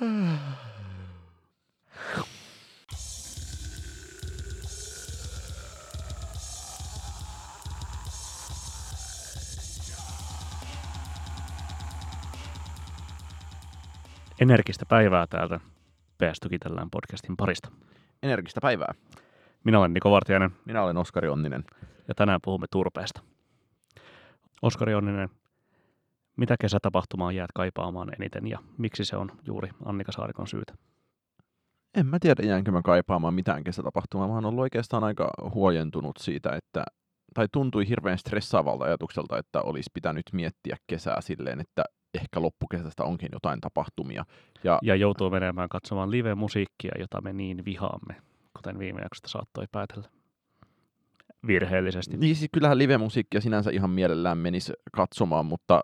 Energistä päivää täältä PS Tukitellään podcastin parista. Energistä päivää. Minä olen Niko Vartiainen Minä olen Oskari Onninen. ja tänään puhumme turpeesta. Oskari Onninen, mitä kesätapahtumaa jäät kaipaamaan eniten ja miksi se on juuri Annika Saarikon syytä? En mä tiedä, jäänkö mä kaipaamaan mitään kesätapahtumaa. Mä oon ollut oikeastaan aika huojentunut siitä, että tai tuntui hirveän stressaavalta ajatukselta, että olisi pitänyt miettiä kesää silleen, että ehkä loppukesästä onkin jotain tapahtumia. Ja, Ja joutuu menemään katsomaan live-musiikkia, jota me niin vihaamme, kuten viime jaksosta saattoi päätellä. Virheellisesti. niin siis kyllähän live-musiikkia sinänsä ihan mielellään menisi katsomaan, mutta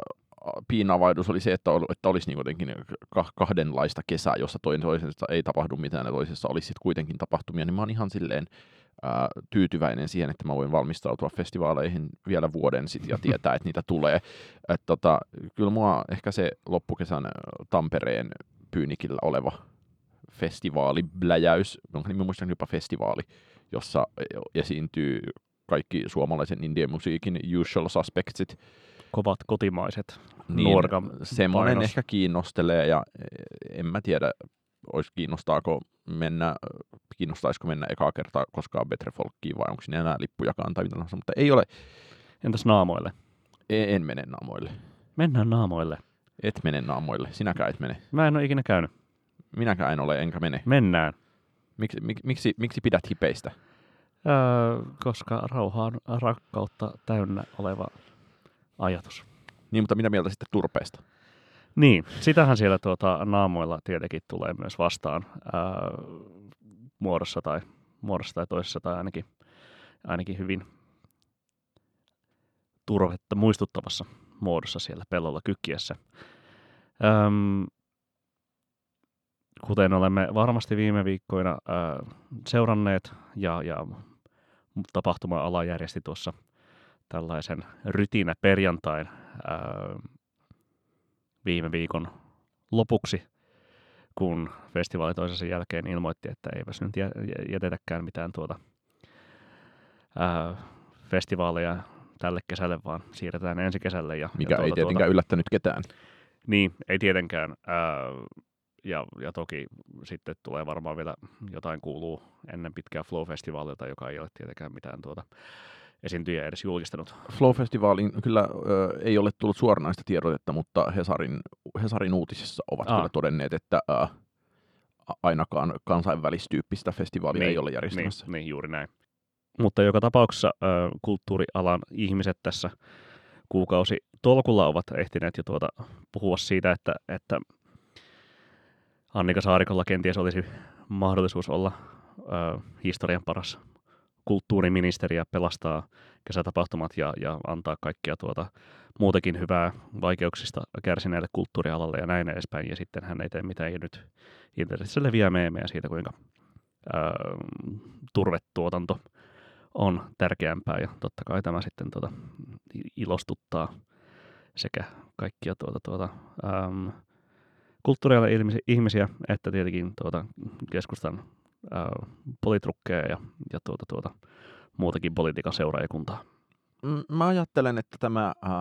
piinavaidus oli se, että, ol, että olisi niin jotenkin ka- kahdenlaista kesää, jossa toinen toisesta ei tapahdu mitään ja toisessa olisi sitten kuitenkin tapahtumia, niin mä oon ihan silleen ää, tyytyväinen siihen, että mä voin valmistautua festivaaleihin vielä vuoden sitten ja tietää, että niitä tulee. Et tota, kyllä mua ehkä se loppukesän Tampereen Pyynikillä oleva festivaalibläjäys, jonka nimi muistan jopa festivaali, jossa esiintyy kaikki suomalaisen indie musiikin usual suspectsit, Kovat kotimaiset niin nuorgam semmoinen painos. ehkä kiinnostelee ja eh, en mä tiedä, olisi kiinnostaako mennä, kiinnostaisiko mennä ekaa kertaa koskaan Better Folkkiin vai onko siinä enää lippujakaan tai mitä tahansa, mutta ei ole, Entäs naamoille? en, en mene naamoille. Mennään naamoille. Et mene naamoille, sinäkään et mene. Mä en ole ikinä käynyt. Minäkään en ole, enkä mene. Mennään. Miksi, mik, miksi, miksi pidät hipeistä? Öö, koska rauha on rakkautta täynnä oleva ajatus. Niin, mutta mitä mieltä sitten turpeesta? Niin, sitähän siellä tuota, naamoilla tietenkin tulee myös vastaan ää, muodossa, tai, muodossa tai toisessa tai ainakin, ainakin hyvin turvetta muistuttavassa muodossa siellä pellolla kykkiessä. Öm, kuten olemme varmasti viime viikkoina ää, seuranneet ja, ja tapahtuma-ala järjesti tuossa tällaisen rytinä perjantain ää, viime viikon lopuksi, kun festivaali toisensa jälkeen ilmoitti, että eipäs nyt jä- jätetäkään mitään tuota ää, festivaaleja tälle kesälle, vaan siirretään ensi kesälle. Ja, Mikä ja ei tietenkään yllättänyt ketään. Niin, ei tietenkään. Ää, ja, ja toki sitten tulee varmaan vielä jotain kuuluu ennen pitkää Flow-festivaalilta, joka ei ole tietenkään mitään tuota esiintyjä edes julkistanut. Flow-festivaalin kyllä ö, ei ole tullut suoranaista tiedotetta, mutta Hesarin, Hesarin uutisissa ovat Aa. kyllä todenneet, että ö, ainakaan kansainvälistyyppistä festivaalia Niin, ei ole järjestämässä. Niin, niin juuri näin. Mutta joka tapauksessa ö, kulttuurialan ihmiset tässä kuukausi tolkulla ovat ehtineet jo tuota puhua siitä, että, että Annika Saarikolla kenties olisi mahdollisuus olla ö, historian paras kulttuuriministeri ja pelastaa kesätapahtumat ja, ja antaa kaikkia tuota muutenkin hyvää vaikeuksista kärsineelle kulttuurialalle ja näin edespäin. Ja sitten hän ei tee mitään ja nyt internetissä leviää meemejä siitä, kuinka ö, turvetuotanto on tärkeämpää ja totta kai tämä sitten tuota, ilostuttaa sekä kaikkia tuota, tuota, äm, kulttuurialan ihmisiä että tietenkin tuota, keskustan ää, politrukkeja ja, ja tuota, tuota, muutakin politiikan seuraajakuntaa. Mm, Mä ajattelen, että tämä äh,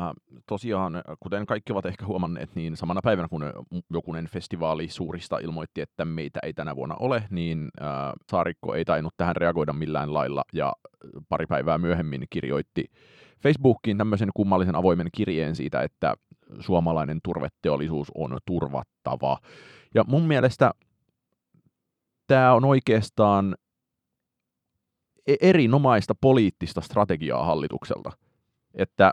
tosiaan, kuten kaikki ovat ehkä huomanneet, niin samana päivänä kun jokunen festivaali suurista ilmoitti, että meitä ei tänä vuonna ole, niin äh, Saarikko ei tainnut tähän reagoida millään lailla ja pari päivää myöhemmin kirjoitti Facebookiin tämmöisen kummallisen avoimen kirjeen siitä, että suomalainen turveteollisuus on turvattava. Ja mun mielestä tämä on oikeastaan e- erinomaista poliittista strategiaa hallitukselta. Että,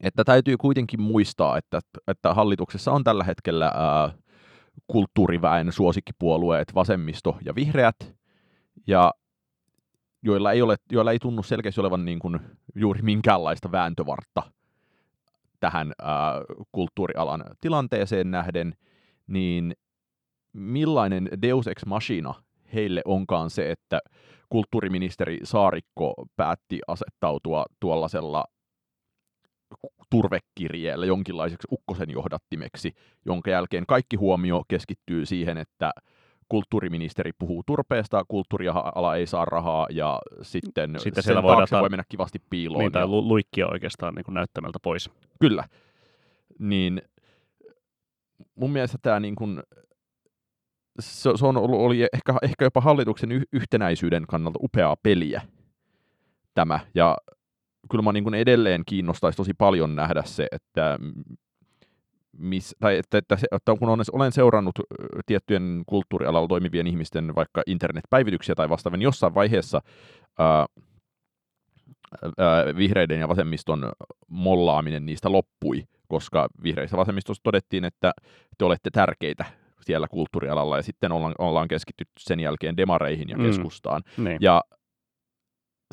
että täytyy kuitenkin muistaa, että, että hallituksessa on tällä hetkellä ää, kulttuuriväen suosikkipuolueet vasemmisto ja vihreät, ja joilla ei, ole, joilla ei tunnu selkeästi olevan niin kuin juuri minkäänlaista vääntövartta tähän ää, kulttuurialan tilanteeseen nähden, niin millainen deus ex machina heille onkaan se, että kulttuuriministeri Saarikko päätti asettautua tuollaisella turvekirjeellä jonkinlaiseksi ukkosen johdattimeksi, jonka jälkeen kaikki huomio keskittyy siihen, että kulttuuriministeri puhuu turpeesta, kulttuuriala ei saa rahaa ja sitten, Sitten sen taakse voi mennä kivasti piiloon. Niin, tai ja- lu- luikkia oikeastaan niin näyttämältä pois. Kyllä. Niin mun mielestä tämä niin kuin, se, se on ollut, oli ehkä, ehkä jopa hallituksen yhtenäisyyden kannalta upeaa peliä tämä. Ja kyllä mä niin kuin edelleen kiinnostaisi tosi paljon nähdä se, että Miss, tai että, että, että kun olen, seurannut tiettyjen kulttuurialalla toimivien ihmisten vaikka internetpäivityksiä tai vastaavia, niin jossain vaiheessa ää, ää, vihreiden ja vasemmiston mollaaminen niistä loppui, koska vihreissä vasemmistossa todettiin, että te olette tärkeitä siellä kulttuurialalla, ja sitten ollaan, ollaan keskitytty sen jälkeen demareihin ja Mm. keskustaan. Niin. Ja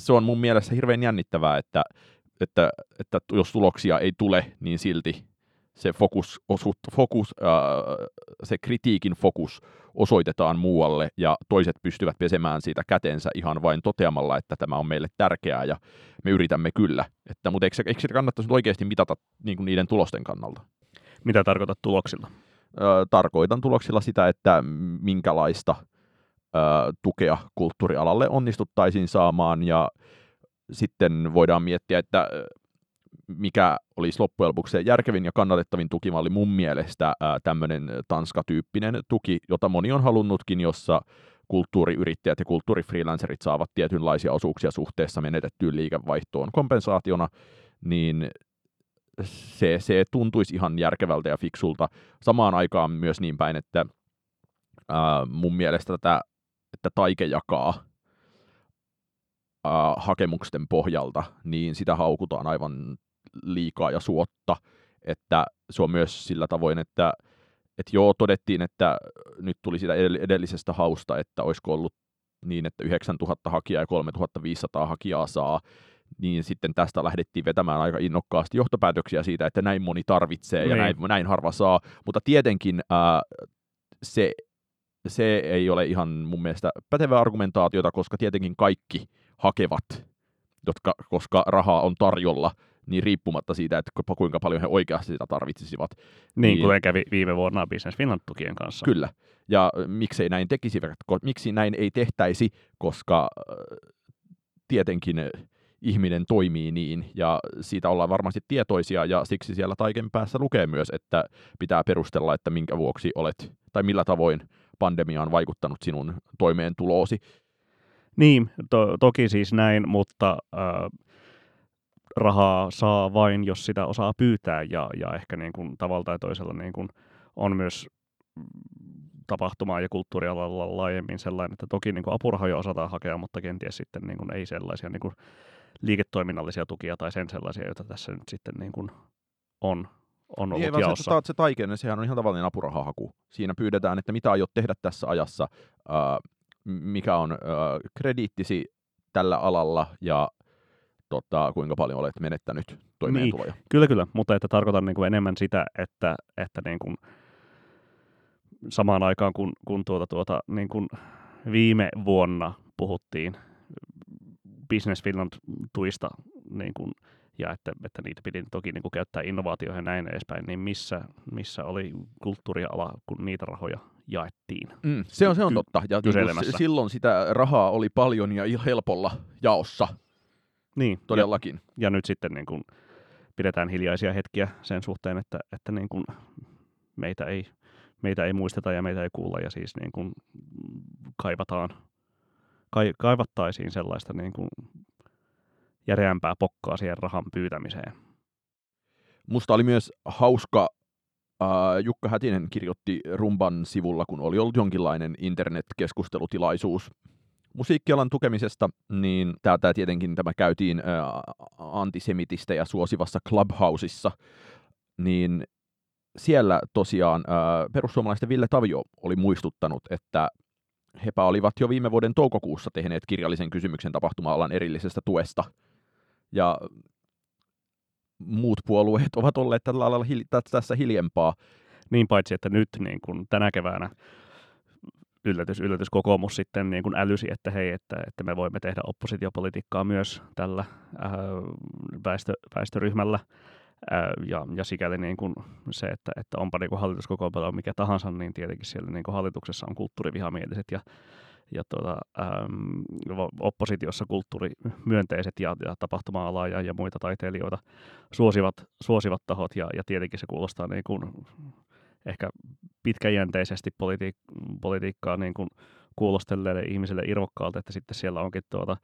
se on mun mielestä hirveän jännittävää, että, että, että jos tuloksia ei tule, niin silti se fokus, osut, fokus ää, se kritiikin fokus osoitetaan muualle ja toiset pystyvät pesemään siitä kätensä ihan vain toteamalla, että tämä on meille tärkeää ja me yritämme kyllä. Että, mutta eikö, eikö sitä kannattaisi oikeasti mitata niin kuin niiden tulosten kannalta? Mitä tarkoitat tuloksilla? Tarkoitan tuloksilla sitä, että minkälaista tukea kulttuurialalle onnistuttaisiin saamaan ja sitten voidaan miettiä, että mikä olisi loppujen lopuksi se järkevin ja kannatettavin tukimalli mun mielestä tämmöinen Tanska-tyyppinen tuki, jota moni on halunnutkin, jossa kulttuuriyrittäjät ja kulttuurifreelancerit saavat tietynlaisia osuuksia suhteessa menetettyyn liikevaihtoon kompensaationa, niin se, se tuntuisi ihan järkevältä ja fiksulta. Samaan aikaan myös niin päin, että ää, mun mielestä tätä, että taike jakaa ää, hakemusten pohjalta, niin sitä haukutaan aivan liikaa ja suotta, että se on myös sillä tavoin, että, että joo, todettiin, että nyt tuli sitä edell- edellisestä hausta, että olisiko ollut niin, että 9000 hakijaa ja 3500 hakijaa saa, niin sitten tästä lähdettiin vetämään aika innokkaasti johtopäätöksiä siitä, että näin moni tarvitsee ja Niin. näin, näin harva saa, mutta tietenkin ää, se, se ei ole ihan mun mielestä pätevää argumentaatiota, koska tietenkin kaikki hakevat, jotka, koska rahaa on tarjolla, niin riippumatta siitä, että ku- kuinka paljon he oikeasti sitä tarvitsisivat. Niin, Niin. kuten kävi viime vuonna Business Finland-tukien kanssa. Kyllä. Ja miksei näin tekisivät, ko- miksi näin ei tehtäisi, koska tietenkin ihminen toimii niin, ja siitä ollaan varmasti tietoisia, ja siksi siellä taiken päässä lukee myös, että pitää perustella, että minkä vuoksi olet, tai millä tavoin pandemia on vaikuttanut sinun toimeentuloosi. Niin, to- toki siis näin, mutta äh, rahaa saa vain, jos sitä osaa pyytää ja, ja ehkä niin kuin tavalla tai toisella niin kuin on myös mm, tapahtuma- ja kulttuurialalla laajemmin sellainen, että toki niin kuin apurahoja osataan hakea, mutta kenties sitten niin kuin ei sellaisia niin kuin liiketoiminnallisia tukia tai sen sellaisia, joita tässä nyt sitten niin kuin on, on ollut Niin, se, jaossa. ta- se taikenne, sehän on ihan tavallinen apurahahaku. Siinä pyydetään, että mitä aiot tehdä tässä ajassa, ää, mikä on ää, krediittisi tällä alalla ja tota, kuinka paljon olet menettänyt toimeentuloja. Kyllä, kyllä, mutta että tarkoitan niin kuin enemmän sitä, että, että niin kuin samaan aikaan kun, kun tuota, tuota, niin kuin viime vuonna puhuttiin Business Finland tuista niin kuin, ja että, että niitä piti toki niin kuin käyttää innovaatioihin ja näin edespäin, niin missä, missä oli kulttuuriala, kun niitä rahoja jaettiin? Mm, se on, se on totta. Ja niin silloin sitä rahaa oli paljon ja helpolla jaossa Niin, ja, todellakin. ja nyt sitten niin kuin pidetään hiljaisia hetkiä sen suhteen, että, että niin kuin meitä, ei, meitä ei muisteta ja meitä ei kuulla ja siis niin kuin kaivataan, kai, kaivattaisiin sellaista niin kuin järeämpää pokkaa siihen rahan pyytämiseen. Musta oli myös hauska, Jukka Hätinen kirjoitti Rumban sivulla, kun oli ollut jonkinlainen internet-keskustelutilaisuus musiikkialan tukemisesta, niin täältä tietenkin tämä käytiin antisemitistä ja suosivassa Clubhouseissa, niin siellä tosiaan perussuomalaisten Ville Tavio oli muistuttanut, että hepä olivat jo viime vuoden toukokuussa tehneet kirjallisen kysymyksen tapahtuma-alan erillisestä tuesta. Ja muut puolueet ovat olleet tällä alalla hil- tä- tässä hiljempaa. Niin paitsi, että nyt niin kuin tänä keväänä yllätys, yllätys kokoomus sitten niin kuin älysi, että hei, että, että me voimme tehdä oppositiopolitiikkaa myös tällä äh, väestö, väestöryhmällä. Ja, ja sikäli niin kuin se, että, että onpa niin hallituskokoonpano mikä tahansa, niin tietenkin siellä niin kuin hallituksessa on kulttuurivihamieliset ja, ja tuota, äm, oppositiossa kulttuurimyönteiset ja, ja tapahtuma-alaa ja, ja muita taiteilijoita suosivat, suosivat tahot. Ja, ja tietenkin se kuulostaa niin kuin ehkä pitkäjänteisesti politi- politiikkaa niin kuin kuulostelleille ihmisille irvokkaalta, että sitten siellä onkin tuota,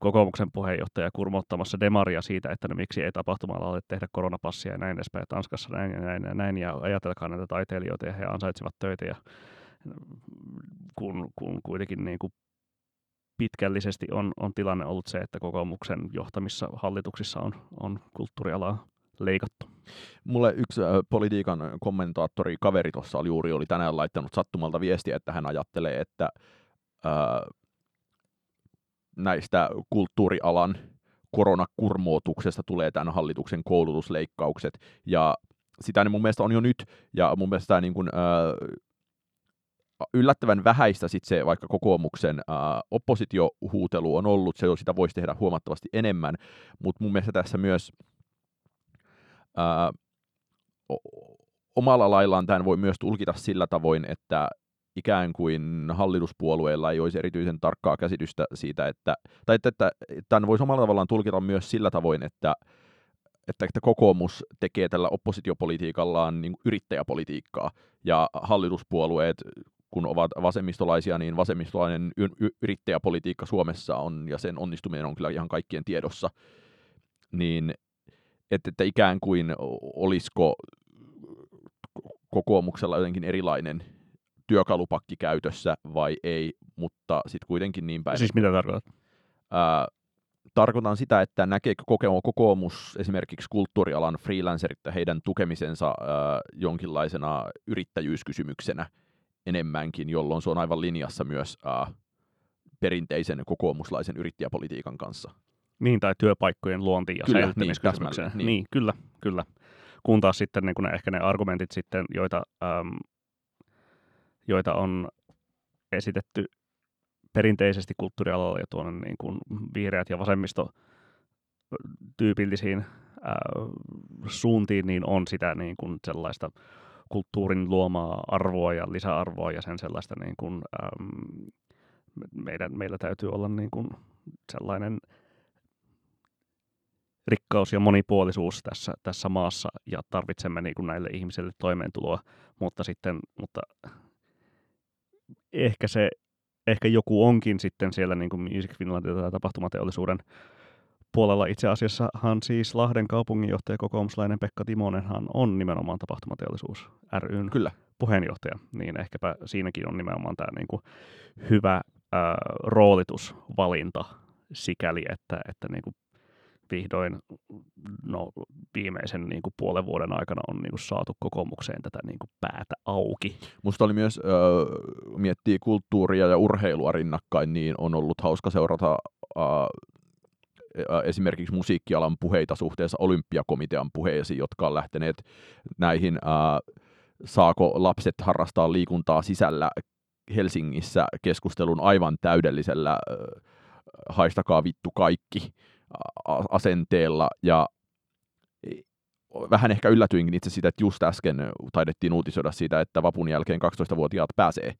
kokoomuksen puheenjohtaja kurmouttamassa demaria siitä, että no miksi ei tapahtumalla ole tehdä koronapassia ja näin edespäin, Tanskassa näin ja näin ja näin, ja ajatelkaa näitä taiteilijoita ja he ansaitsevat töitä, ja kun, kun kuitenkin niin kuin pitkällisesti on, on tilanne ollut se, että kokoomuksen johtamissa hallituksissa on, on kulttuurialaa leikattu. Mulle yksi politiikan kommentaattori kaveri tuossa oli juuri oli tänään laittanut sattumalta viestiä, että hän ajattelee, että näistä kulttuurialan koronakurmootuksesta tulee tämän hallituksen koulutusleikkaukset, ja sitä ne mun mielestä on jo nyt, ja mun mielestä tämä niin kuin, äh, yllättävän vähäistä sit se vaikka kokoomuksen äh, oppositiohuutelu on ollut, se sitä voisi tehdä huomattavasti enemmän, mutta mun mielestä tässä myös äh, omalla laillaan tämän voi myös tulkita sillä tavoin, että ikään kuin hallituspuolueilla ei olisi erityisen tarkkaa käsitystä siitä, että, tai että, että tämän voisi omalla tavallaan tulkita myös sillä tavoin, että, että, että kokoomus tekee tällä oppositiopolitiikallaan niin yrittäjäpolitiikkaa, ja hallituspuolueet, kun ovat vasemmistolaisia, niin vasemmistolainen y- yrittäjäpolitiikka Suomessa on, ja sen onnistuminen on kyllä ihan kaikkien tiedossa, niin että, että ikään kuin olisiko kokoomuksella jotenkin erilainen työkalupakki käytössä vai ei, mutta sitten kuitenkin niin päin. Siis mitä tarkoitat? Ää, tarkoitan sitä, että näkeekö kokoomus esimerkiksi kulttuurialan freelancerit ja heidän tukemisensa ää, jonkinlaisena yrittäjyyskysymyksenä enemmänkin, jolloin se on aivan linjassa myös ää, perinteisen kokoomuslaisen yrittäjäpolitiikan kanssa. Niin, tai työpaikkojen luonti ja kyllä. Niin, niin. niin, kyllä, kyllä. Kun taas sitten niin kun ne, ehkä ne argumentit sitten, joita äm, joita on esitetty perinteisesti kulttuurialalla ja tuonne niin kuin vihreät ja vasemmisto tyypillisiin ää, suuntiin, niin on sitä niin kuin sellaista kulttuurin luomaa arvoa ja lisäarvoa ja sen sellaista niin kuin, äm, meidän, meillä täytyy olla niin kuin sellainen rikkaus ja monipuolisuus tässä, tässä maassa ja tarvitsemme niin kuin näille ihmisille toimeentuloa, mutta sitten, mutta ehkä se, ehkä joku onkin sitten siellä niin kuin Music Finlandin tai tapahtumateollisuuden puolella. Itse asiassahan siis Lahden kaupunginjohtaja kokoomuslainen Pekka Timonenhan on nimenomaan tapahtumateollisuus ryn Kyllä. puheenjohtaja, niin ehkäpä siinäkin on nimenomaan tämä niin kuin hyvä ää, roolitusvalinta sikäli, että, että niin kuin vihdoin no, viimeisen niin kuin puolen vuoden aikana on niin kuin saatu kokoomukseen tätä niin kuin päätä auki. Musta oli myös, äh, miettii kulttuuria ja urheilua rinnakkain, niin on ollut hauska seurata äh, esimerkiksi musiikkialan puheita suhteessa olympiakomitean puheisiin, jotka on lähteneet näihin äh, saako lapset harrastaa liikuntaa sisällä Helsingissä keskustelun aivan täydellisellä äh, haistakaa vittu kaikki asenteella ja vähän ehkä yllätyinkin itse siitä, että just äsken taidettiin uutisoida siitä, että vapun jälkeen 12-vuotiaat pääsee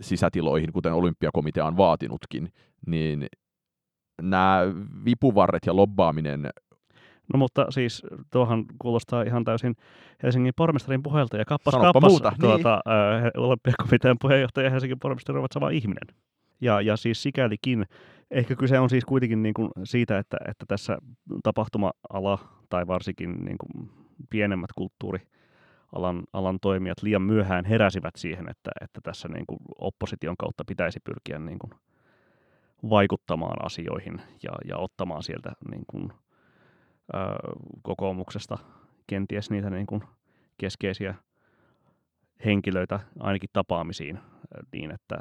sisätiloihin, kuten olympiakomitea on vaatinutkin, niin nämä vipuvarret ja lobbaaminen No mutta siis tuohan kuulostaa ihan täysin Helsingin pormestarin puheelta ja kappas Sanoppa kappas muuta, tuota, niin. olympiakomitean puheenjohtaja ja Helsingin pormestari ovat sama ihminen. Ja, ja siis sikälikin Ehkä kyse on siis kuitenkin niin kuin siitä, että, että tässä tapahtuma-ala tai varsinkin niin kuin pienemmät kulttuurialan alan toimijat liian myöhään heräsivät siihen, että, että tässä niin kuin opposition kautta pitäisi pyrkiä niin kuin vaikuttamaan asioihin ja, ja ottamaan sieltä niin kuin, ö, kokoomuksesta kenties niitä niin kuin keskeisiä henkilöitä ainakin tapaamisiin niin, että,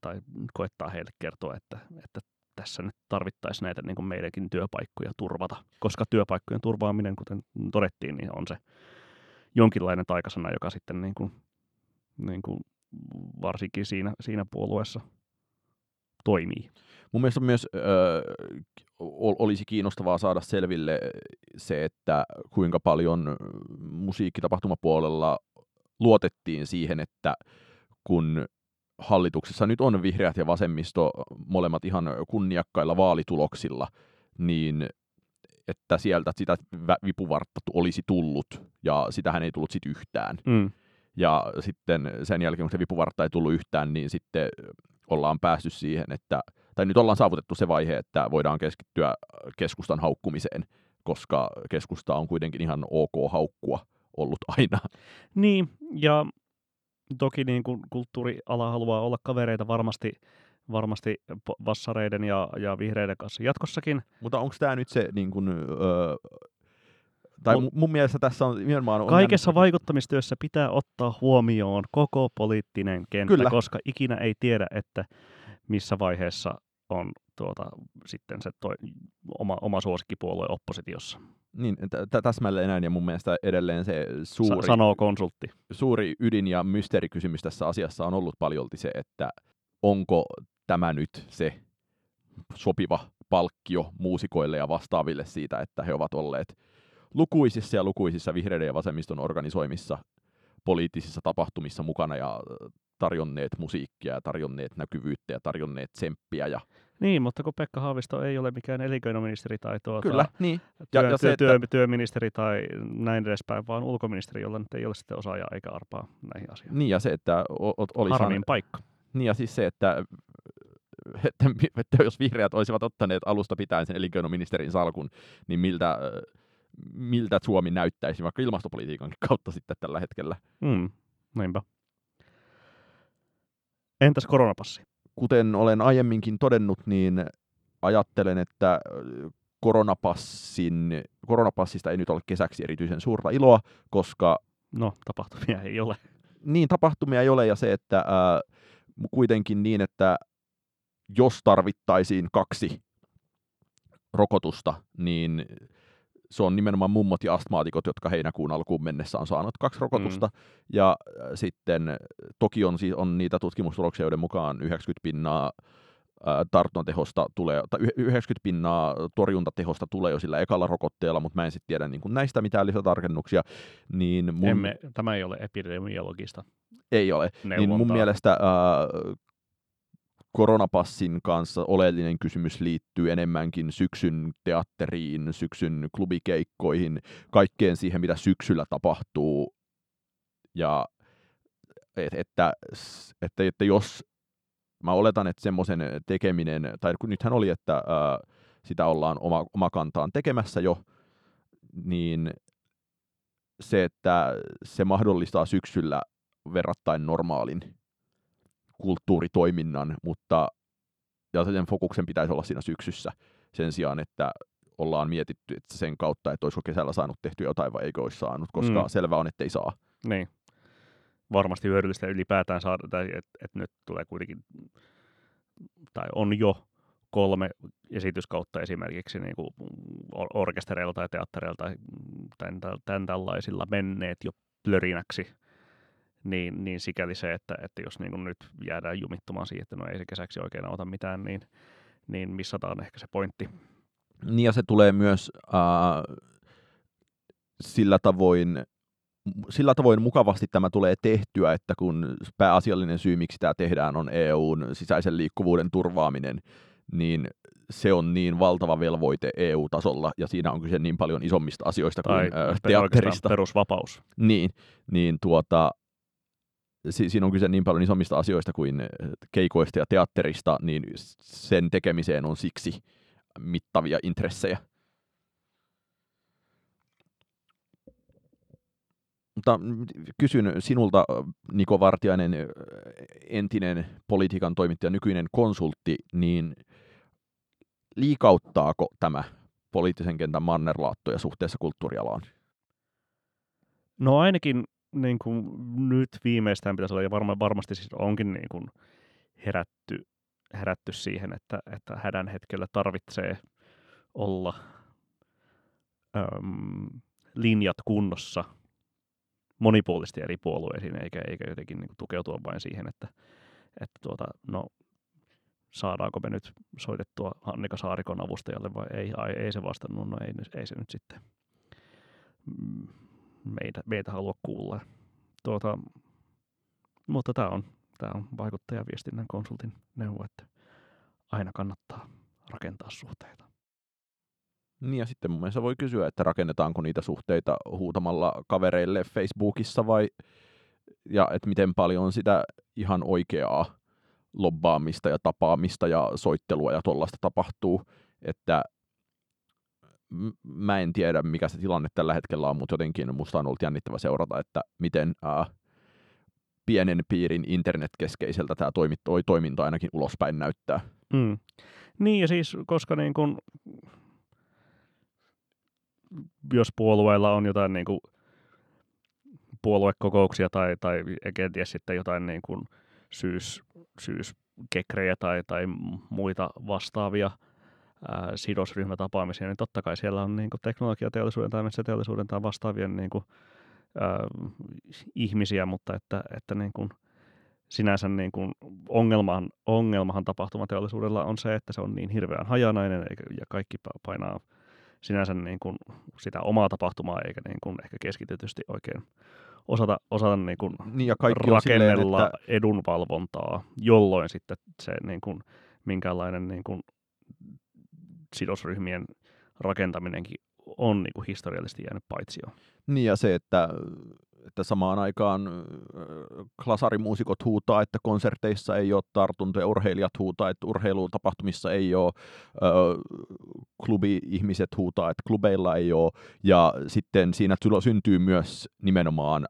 tai koettaa heille kertoa, että, että tässä nyt tarvittaisiin näitä niin kuin meidänkin työpaikkoja turvata, koska työpaikkojen turvaaminen, kuten todettiin, niin on se jonkinlainen taikasana, joka sitten niin kuin, niin kuin varsinkin siinä, siinä puolueessa toimii. Mun mielestä myös ö, olisi kiinnostavaa saada selville se, että kuinka paljon musiikkitapahtumapuolella luotettiin siihen, että kun hallituksessa nyt on vihreät ja vasemmisto molemmat ihan kunniakkailla vaalituloksilla, niin että sieltä sitä vipuvartta olisi tullut, ja sitähän ei tullut sitten yhtään. Mm. Ja sitten sen jälkeen, kun se vipuvartta ei tullut yhtään, niin sitten ollaan päästy siihen, että, tai nyt ollaan saavutettu se vaihe, että voidaan keskittyä keskustan haukkumiseen, koska keskusta on kuitenkin ihan ok haukkua ollut aina. Niin, ja toki niin kuin kulttuuriala haluaa olla kavereita varmasti, varmasti vassareiden ja, ja vihreiden kanssa jatkossakin. Mutta onko tämä nyt se, niin kuin, öö, tai mun, mun mielestä tässä on nimenomaan... On Kaikessa jänn... vaikuttamistyössä pitää ottaa huomioon koko poliittinen kenttä, Kyllä. koska ikinä ei tiedä, että missä vaiheessa on tuota, sitten se toi, oma, oma suosikkipuolue oppositiossa. Niin, t- täsmälleen näin, ja mun mielestä edelleen se suuri, Sa- sanoo konsultti. suuri ydin- ja mysteerikysymys tässä asiassa on ollut paljolti se, että onko tämä nyt se sopiva palkkio muusikoille ja vastaaville siitä, että he ovat olleet lukuisissa ja lukuisissa vihreiden ja vasemmiston organisoimissa poliittisissa tapahtumissa mukana ja tarjonneet musiikkia ja tarjonneet näkyvyyttä ja tarjonneet tsemppiä ja niin, mutta kun Pekka Haavisto ei ole mikään elinkeinoministeri tai tuota, Kyllä, niin. Ja, työ, ja se, työ, että... työministeri tai näin edespäin, vaan ulkoministeri, jolla nyt ei ole sitten osaaja eikä arpaa näihin asioihin. Niin, ja se, että oli Harmin paikka. Niin, ja siis se, että, että, että jos vihreät olisivat ottaneet alusta pitäen sen elinkeinoministerin salkun, niin miltä, miltä Suomi näyttäisi vaikka ilmastopolitiikan kautta sitten tällä hetkellä. Mm, näinpä. Entäs koronapassi? kuten olen aiemminkin todennut, niin ajattelen, että koronapassin, koronapassista ei nyt ole kesäksi erityisen suurta iloa, koska... No, tapahtumia ei ole. Niin, tapahtumia ei ole, ja se, että ää, kuitenkin niin, että jos tarvittaisiin kaksi rokotusta, niin se on nimenomaan mummot ja astmaatikot, jotka heinäkuun alkuun mennessä on saanut kaksi rokotusta. Mm. Ja äh, sitten toki on, on niitä tutkimustuloksia, joiden mukaan 90 pinnaa äh, tartuntatehosta tulee, tai 90 pinnaa torjuntatehosta tulee jo sillä ekalla rokotteella, mutta mä en sitten tiedä niin näistä mitään lisätarkennuksia. Niin mun... Emme, tämä ei ole epidemiologista. Ei ole. Neuvontaa. Niin mun mielestä äh, koronapassin kanssa oleellinen kysymys liittyy enemmänkin syksyn teatteriin, syksyn klubikeikkoihin, kaikkeen siihen, mitä syksyllä tapahtuu. Ja et, että, että, että jos mä oletan, että semmoisen tekeminen, tai kun nythän oli, että ää, sitä ollaan oma, oma kantaan tekemässä jo, niin se, että se mahdollistaa syksyllä verrattain normaalin kulttuuritoiminnan, mutta ja sen fokuksen pitäisi olla siinä syksyssä sen sijaan, että ollaan mietitty että sen kautta, että olisiko kesällä saanut tehtyä jotain vai eikö olisi saanut, koska mm. selvä on, että ei saa. Niin. Varmasti hyödyllistä ylipäätään saada, tai että et nyt tulee kuitenkin, tai on jo kolme esityskautta esimerkiksi niin kuin orkestereilta tai teattereilta tai tämän, tämän tällaisilla menneet jo plörinäksi niin, niin sikäli se, että, että jos niin nyt jäädään jumittumaan siihen, että no ei se kesäksi oikein auta mitään, niin, niin missataan ehkä se pointti. Niin ja se tulee myös äh, sillä tavoin sillä tavoin mukavasti tämä tulee tehtyä, että kun pääasiallinen syy, miksi tämä tehdään, on EUn sisäisen liikkuvuuden turvaaminen, niin se on niin valtava velvoite EU-tasolla, ja siinä on kyse niin paljon isommista asioista tai kuin äh, teatterista. perusvapaus. Niin, niin tuota, si- siinä on kyse niin paljon isommista asioista kuin eh, keikoista ja teatterista, niin sen tekemiseen on siksi mittavia intressejä. Mutta kysyn sinulta, Niko Vartiainen, entinen politiikan toimittaja, nykyinen konsultti, niin liikauttaako tämä poliittisen kentän mannerlaattoja suhteessa kulttuurialaan? No ainakin niin kuin nyt viimeistään pitäisi olla, ja varma, varmasti siis onkin niin kuin herätty, herätty siihen, että, että hädän hetkellä tarvitsee olla äm, linjat kunnossa monipuolisesti eri puolueisiin, eikä, eikä jotenkin niin kuin tukeutua vain siihen, että, että tuota, no, saadaanko me nyt soitettua Annika Saarikon avustajalle vai ei. Ai, ei se vastannut, no ei, ei se nyt sitten mm, meitä, meitä halua kuulla. Tuota, mutta tämä on, tämä on vaikuttajaviestinnän konsultin neuvo, että aina kannattaa rakentaa suhteita. Niin ja sitten mun mielestä voi kysyä, että rakennetaanko niitä suhteita huutamalla kavereille Facebookissa vai ja että miten paljon on sitä ihan oikeaa lobbaamista ja tapaamista ja soittelua ja tuollaista tapahtuu, että mä en tiedä, mikä se tilanne tällä hetkellä on, mutta jotenkin musta on ollut jännittävä seurata, että miten ää, pienen piirin internetkeskeiseltä tämä toimi, toi toiminta ainakin ulospäin näyttää. Mm. Niin ja siis, koska niin kun, jos puolueella on jotain niin kun, puoluekokouksia tai, tai kenties sitten jotain niin kun, syys, syyskekrejä tai, tai muita vastaavia ää, sidosryhmätapaamisia, niin totta kai siellä on niin kuin teknologiateollisuuden tai metsäteollisuuden tai vastaavien niin kuin, ää, ihmisiä, mutta että, että niin kuin, sinänsä niin kuin ongelmahan, ongelmahan tapahtumateollisuudella on se, että se on niin hirveän hajanainen ja kaikki painaa sinänsä niin kuin sitä omaa tapahtumaa eikä niin kuin ehkä keskitytysti oikein osata, osata niin kuin niin ja kaikki rakennella silleen, että... edunvalvontaa, jolloin sitten se niin kuin, minkälainen niin kuin sidosryhmien rakentaminenkin on niin kuin historiallisesti jäänyt paitsio. Niin ja se, että, että samaan aikaan klasarimuusikot huutaa, että konserteissa ei ole tartuntoja, urheilijat huutaa, että urheilutapahtumissa ei ole, klubi-ihmiset huutaa, että klubeilla ei ole, ja sitten siinä syntyy myös nimenomaan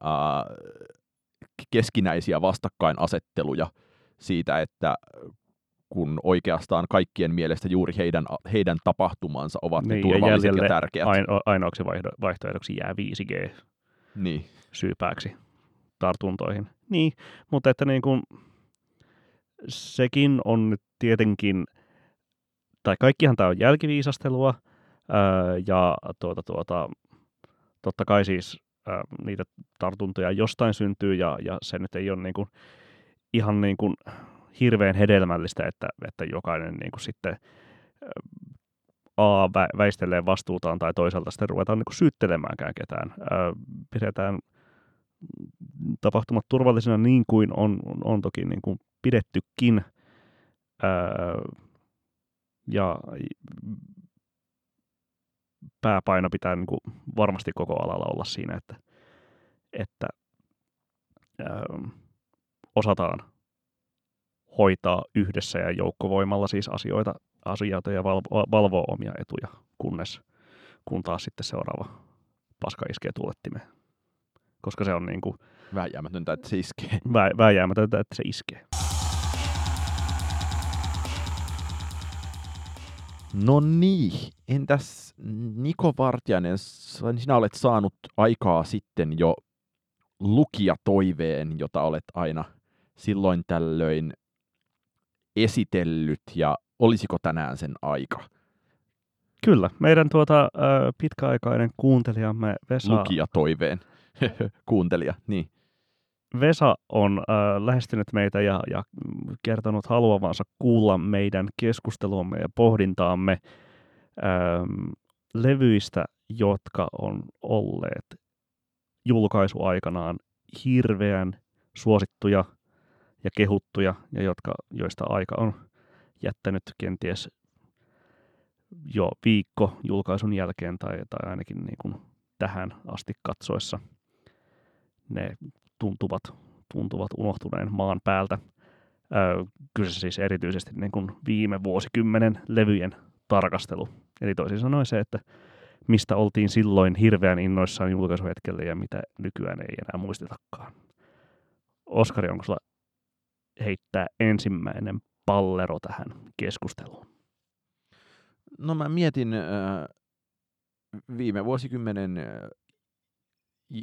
keskinäisiä vastakkainasetteluja siitä, että kun oikeastaan kaikkien mielestä juuri heidän, heidän tapahtumansa ovat niin, ne turvalliset ja, ja tärkeät. Aino, ainoaksi vaihtoehdoksi jää 5G niin. syypääksi tartuntoihin. Niin, mutta että niin kuin, sekin on nyt tietenkin, tai kaikkihan tämä on jälkiviisastelua, ää, ja tuota, tuota, totta kai siis ää, niitä tartuntoja jostain syntyy, ja, ja se nyt ei ole niin kuin, ihan niin kuin hirveän hedelmällistä, että, että jokainen niin kuin sitten A, väistelee vastuutaan tai toisaalta sitten ruvetaan niin kuin syyttelemäänkään ketään. Pidetään tapahtumat turvallisena niin kuin on, on, toki niin kuin pidettykin. Ja pääpaino pitää niin kuin varmasti koko alalla olla siinä, että, että osataan hoitaa yhdessä ja joukkovoimalla siis asioita, asioita ja valvo, valvoa omia etuja, kunnes kun taas sitten seuraava paska iskee tuulettimeen. Koska se on niin kuin... Vääjäämätöntä, että se iskee. Vä, vääjäämätöntä, että se iskee. No niin, entäs Niko Vartiainen, sinä olet saanut aikaa sitten jo lukijatoiveen, jota olet aina silloin tällöin esitellyt ja olisiko tänään sen aika? Kyllä, meidän tuota, pitkäaikainen kuuntelijamme Vesa... Lukija toiveen. Kuuntelija, niin. Vesa on äh, lähestynyt meitä ja, ja kertonut haluavansa kuulla meidän keskusteluamme ja pohdintaamme ähm, levyistä, jotka on olleet julkaisuaikanaan hirveän suosittuja – ja kehuttuja, ja jotka, joista aika on jättänyt kenties jo viikko julkaisun jälkeen tai, tai ainakin niin kuin tähän asti katsoessa ne tuntuvat, tuntuvat unohtuneen maan päältä. Öö, kyse siis erityisesti niin kuin viime vuosikymmenen levyjen tarkastelu. Eli toisin sanoen se, että mistä oltiin silloin hirveän innoissaan julkaisuhetkellä ja mitä nykyään ei enää muistetakaan. Oskari, onko sulla heittää ensimmäinen pallero tähän keskusteluun? No mä mietin äh, viime vuosikymmenen äh,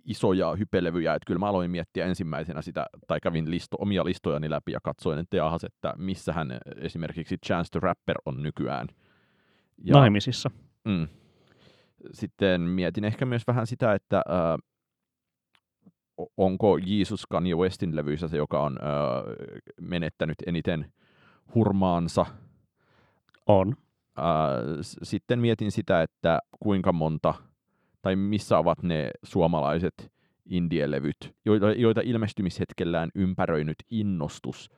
isoja hypelevyjä, että kyllä mä aloin miettiä ensimmäisenä sitä, tai kävin listo, omia listojani läpi ja katsoin, että jahas, että missähän esimerkiksi Chance the Rapper on nykyään. Ja, Naimisissa. Mm, sitten mietin ehkä myös vähän sitä, että äh, onko Jeesus Kanye Westin levyissä se, joka on ö, menettänyt eniten hurmaansa. On. Ää, sitten mietin sitä, että kuinka monta, tai missä ovat ne suomalaiset indielevyt, joita, joita ilmestymishetkellään ympäröinyt innostus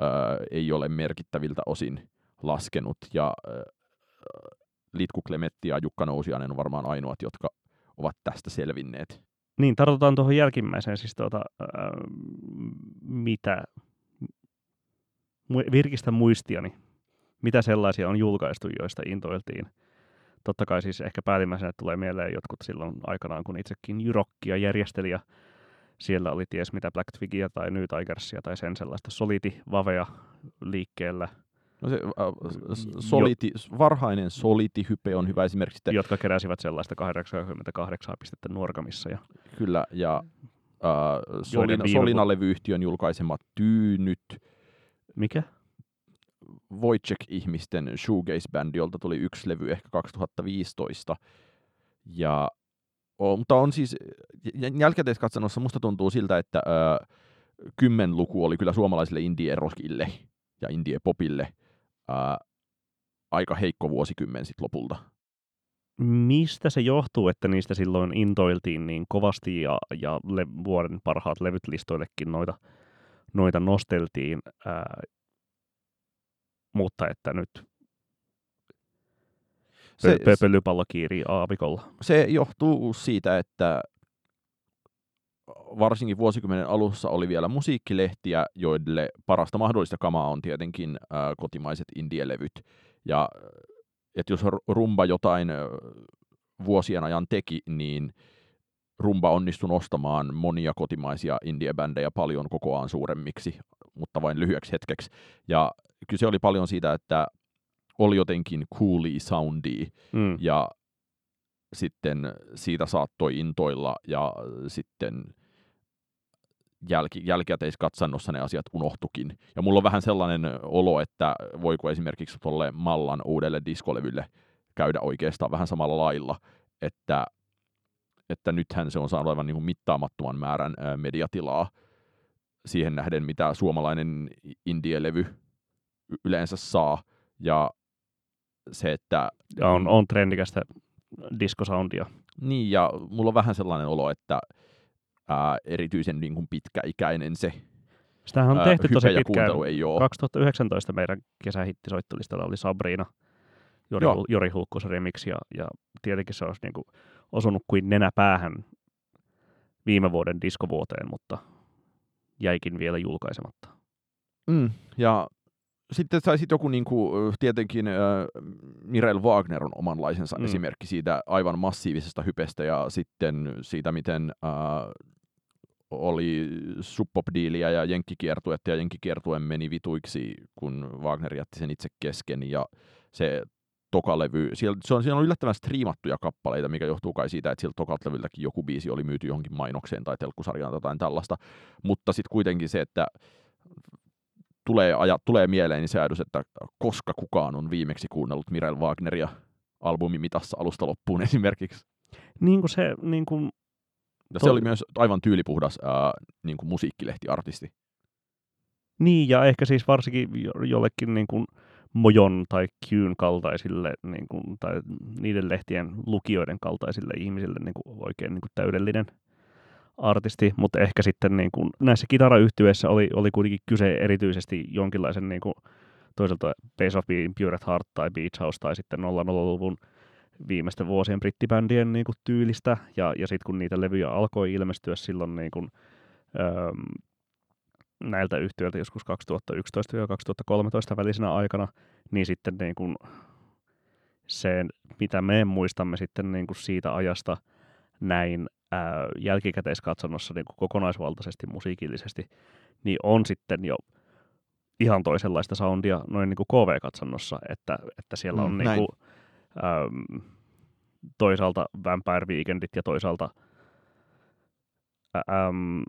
ää, ei ole merkittäviltä osin laskenut. Ja ää, Litku Klemetti ja Jukka Nousiainen on varmaan ainoat, jotka ovat tästä selvinneet. Niin, tartutaan tuohon jälkimmäiseen, siis tuota, ää, mitä, virkistä muistiani, mitä sellaisia on julkaistu, joista intoiltiin. Totta kai siis ehkä päällimmäisenä tulee mieleen jotkut silloin aikanaan, kun itsekin Jyrokkia järjesteli ja siellä oli ties mitä Black Twigia tai New Tigersia tai sen sellaista soliti vavea liikkeellä. No se, äh, soliti, jo, varhainen soliti-hype on hyvä esimerkiksi. Että, jotka keräsivät sellaista 88 pistettä Nuorgamissa. Ja, kyllä, ja äh, Solina, Solina-levyyhtiön julkaisemat tyynyt. Mikä? Wojciech-ihmisten shoegaze-bändi, jolta tuli yksi levy ehkä 2015. Ja, on, mutta on siis, jälkikäteiskatsannossa musta tuntuu siltä, että ö, kymmenluku oli kyllä suomalaisille indie-rockille ja indie-popille ö, aika heikko vuosikymmen sitten lopulta. Mistä se johtuu, että niistä silloin intoiltiin niin kovasti ja, ja le- vuoden parhaat levyt listoillekin noita, noita nosteltiin? Ää, mutta että nyt se, pöpölypallo kiirii aavikolla. Se johtuu siitä, että varsinkin vuosikymmenen alussa oli vielä musiikkilehtiä, joille parasta mahdollista kamaa on tietenkin ää, kotimaiset indielevyt. Ja että jos rumba jotain vuosien ajan teki, niin rumba onnistui nostamaan monia kotimaisia indiebändejä paljon kokoaan suuremmiksi, mutta vain lyhyeksi hetkeksi. Ja kyse oli paljon siitä, että oli jotenkin cooli soundi mm. ja sitten siitä saattoi intoilla ja sitten jälki, jälkikäteiskatsannossa ne asiat unohtukin. Ja mulla on vähän sellainen olo, että voiko esimerkiksi tuolle Mallan uudelle diskolevylle käydä oikeastaan vähän samalla lailla, että, että nythän se on saanut aivan niin kuin mittaamattoman määrän mediatilaa siihen nähden, mitä suomalainen indie-levy yleensä saa. Ja se, että... Ja on, on trendikästä diskosoundia. Niin, ja mulla on vähän sellainen olo, että ää, erityisen niin kuin pitkäikäinen se Sitähän on tehty tosi pitkään. Ei ole. 2019 meidän kesähittisoittolistalla oli Sabrina, Jori, Jori Hulkkosen remix, ja, ja tietenkin se olisi niin kuin osunut kuin nenä päähän viime vuoden diskovuoteen, mutta jäikin vielä julkaisematta. Mm, ja sitten saisit joku niin kuin, tietenkin äh, Mirel Wagner on omanlaisensa mm. esimerkki siitä aivan massiivisesta hypestä ja sitten siitä, miten äh, oli suppop-diiliä ja jenkkikiertuetta ja jenkkikiertue meni vituiksi, kun Wagner jätti sen itse kesken ja se tokalevy, siellä, se on, siellä on yllättävän striimattuja kappaleita, mikä johtuu kai siitä, että siltä tokalevyltäkin joku biisi oli myyty johonkin mainokseen tai telkkusarjaan tai jotain tällaista, mutta sitten kuitenkin se, että tulee, aja, tulee mieleen se ajatus, että koska kukaan on viimeksi kuunnellut Mirel Wagneria albumimitassa alusta loppuun esimerkiksi. Niin kuin se, niin kuin... Ja se oli myös aivan tyylipuhdas ää, niin kuin musiikkilehtiartisti. Niin, ja ehkä siis varsinkin jollekin niin kuin Mojon tai Qn kaltaisille, niin kuin, tai niiden lehtien lukijoiden kaltaisille ihmisille niin kuin oikein niin kuin täydellinen artisti, mutta ehkä sitten niin kuin näissä kitarayhtyeissä oli, oli kuitenkin kyse erityisesti jonkinlaisen niin kuin toiselta Base of Being Pure Heart tai Beach House tai sitten 00-luvun viimeisten vuosien brittibändien niin kuin tyylistä, ja, ja sitten kun niitä levyjä alkoi ilmestyä silloin niin kuin, öö, näiltä yhtiöiltä joskus 2011-2013 välisenä aikana, niin sitten niin kuin se, mitä me muistamme sitten niin kuin siitä ajasta näin ää, jälkikäteiskatsannossa niin kuin kokonaisvaltaisesti musiikillisesti, niin on sitten jo ihan toisenlaista soundia noin niin kuin KV-katsannossa, että, että siellä on mm, niin kuin, äm, toisaalta Vampire Weekendit ja toisaalta äm,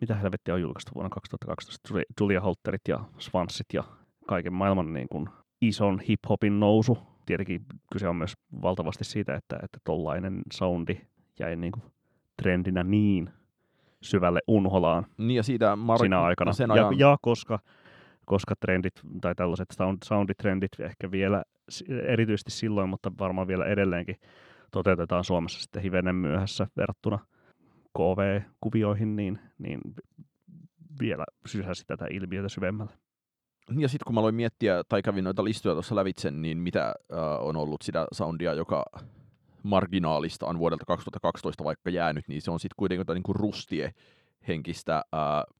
mitä helvettiä on julkaistu vuonna 2012, Julia Holterit ja Swanssit ja kaiken maailman niin kuin ison hip-hopin nousu tietenkin kyse on myös valtavasti siitä, että, että tollainen soundi jäi niin kuin trendinä niin syvälle unholaan Niin ja siitä Mar- sinä aikana. Sen Ja, ajan, ja koska, koska trendit tai tällaiset sound, sounditrendit ehkä vielä erityisesti silloin, mutta varmaan vielä edelleenkin toteutetaan Suomessa sitten hivenen myöhässä verrattuna KV-kuvioihin, niin, niin vielä sysäsi tätä ilmiötä syvemmälle. Ja sitten kun mä aloin miettiä tai kävin noita listoja tuossa lävitse, niin mitä äh, on ollut sitä soundia, joka marginaalista on vuodelta 2012 vaikka jäänyt, niin se on sitten kuitenkin niin kuin rustie henkistä äh,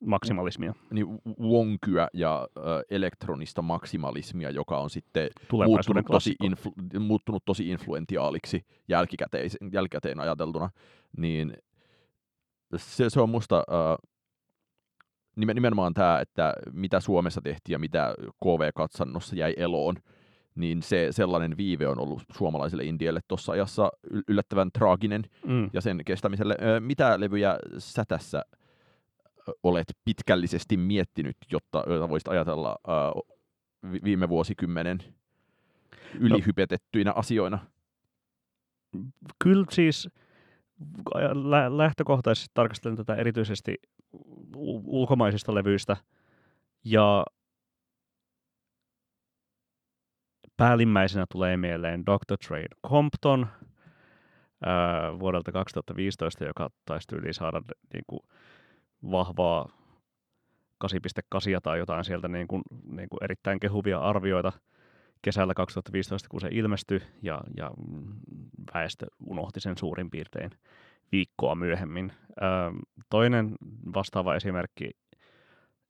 Maksimalismia niin wonkyä ja äh, elektronista maksimalismia, joka on sitten muuttunut tosi, influ- muuttunut tosi influentiaaliksi jälkikäteen, jälkikäteen ajateltuna, niin se, se on musta äh, nimen- nimenomaan tämä, että mitä Suomessa tehtiin ja mitä KV-katsannossa jäi eloon, niin se sellainen viive on ollut suomalaiselle indielle tuossa ajassa yl- yllättävän traaginen Mm. ja sen kestämiselle. Ö, Mitä levyjä sä tässä ö, olet pitkällisesti miettinyt, jotta, joita voisit ajatella vi- viime vuosikymmenen ylihypetettyinä asioina? Kyllä siis lä- lähtökohtaisesti tarkastelen tätä erityisesti ulkomaisista levyistä ja päällimmäisenä tulee mieleen Dr. Trade Compton ää, vuodelta 2015, joka taisi tyyliin saada niin kuin, vahvaa 8.8 tai jotain sieltä niin kuin, niin kuin erittäin kehuvia arvioita kesällä 2015, kun se ilmestyi, ja, ja väestö unohti sen suurin piirtein viikkoa myöhemmin. Ö, toinen vastaava esimerkki,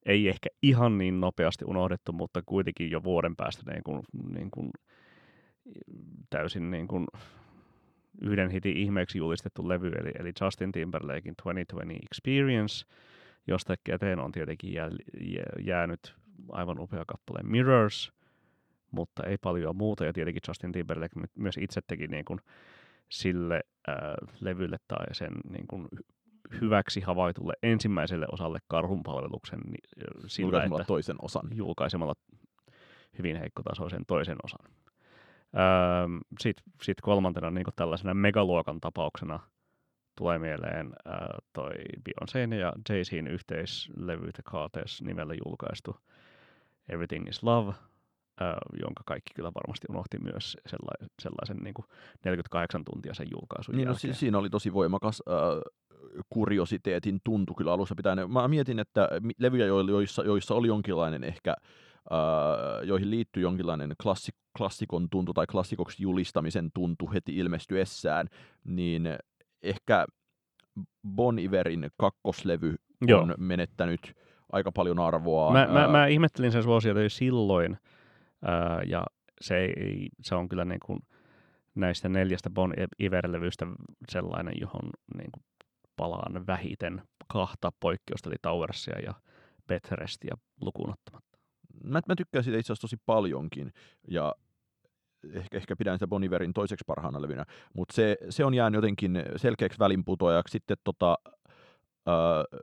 ei ehkä ihan niin nopeasti unohdettu, mutta kuitenkin jo vuoden päästä niin kuin, niin kuin, täysin niin kuin, yhden hitin ihmeeksi julistettu levy, eli, eli Justin Timberlakein 2020 Experience, josta käteen on tietenkin jää, jää- jäänyt aivan upea kappale Mirrors, mutta ei paljon muuta, ja tietenkin Justin Timberlake my- myös itse teki niin kuin sille ää, levylle tai sen niin kuin hy- hyväksi havaitulle ensimmäiselle osalle karhunpalveluksen niin, ö, sillä, Julkaisemalla että toisen osan. julkaisemalla hyvin heikkotasoisen toisen osan. Sitten sit kolmantena niin tällaisena megaluokan tapauksena tulee mieleen toi Beyoncé'n ja Jay-Zin yhteislevy The Carters nimellä julkaistu Everything is Love, jonka kaikki kyllä varmasti unohti myös sellaisen, sellaisen niin 48 tuntia sen julkaisun Niin, no, jälkeen. si- siinä oli tosi voimakas kuriositeetin tuntu kyllä alussa pitäen. Mä mietin, että levyjä, joissa, joissa oli jonkinlainen ehkä, joihin liittyy jonkinlainen klassik, klassikon tuntu tai klassikoksi julistamisen tuntu heti ilmestyessään, niin ehkä Bon Iverin kakkoslevy Joo. on menettänyt aika paljon arvoa. Mä, mä, mä ihmettelin sen suosiota jo silloin, ää, ja se, ei, se on kyllä niin kuin näistä neljästä Bon Iver-levystä sellainen, johon niin kuin palaan vähiten kahta poikkeusta, eli Towersia ja Betherestia lukuun ottamatta. Mä, mä tykkään siitä itse asiassa tosi paljonkin, ja ehkä, ehkä pidän sitä Bon Iverin toiseksi parhaana levynä, mutta se, se on jäänyt jotenkin selkeäksi välinputoajaksi. Sitten tota, äh,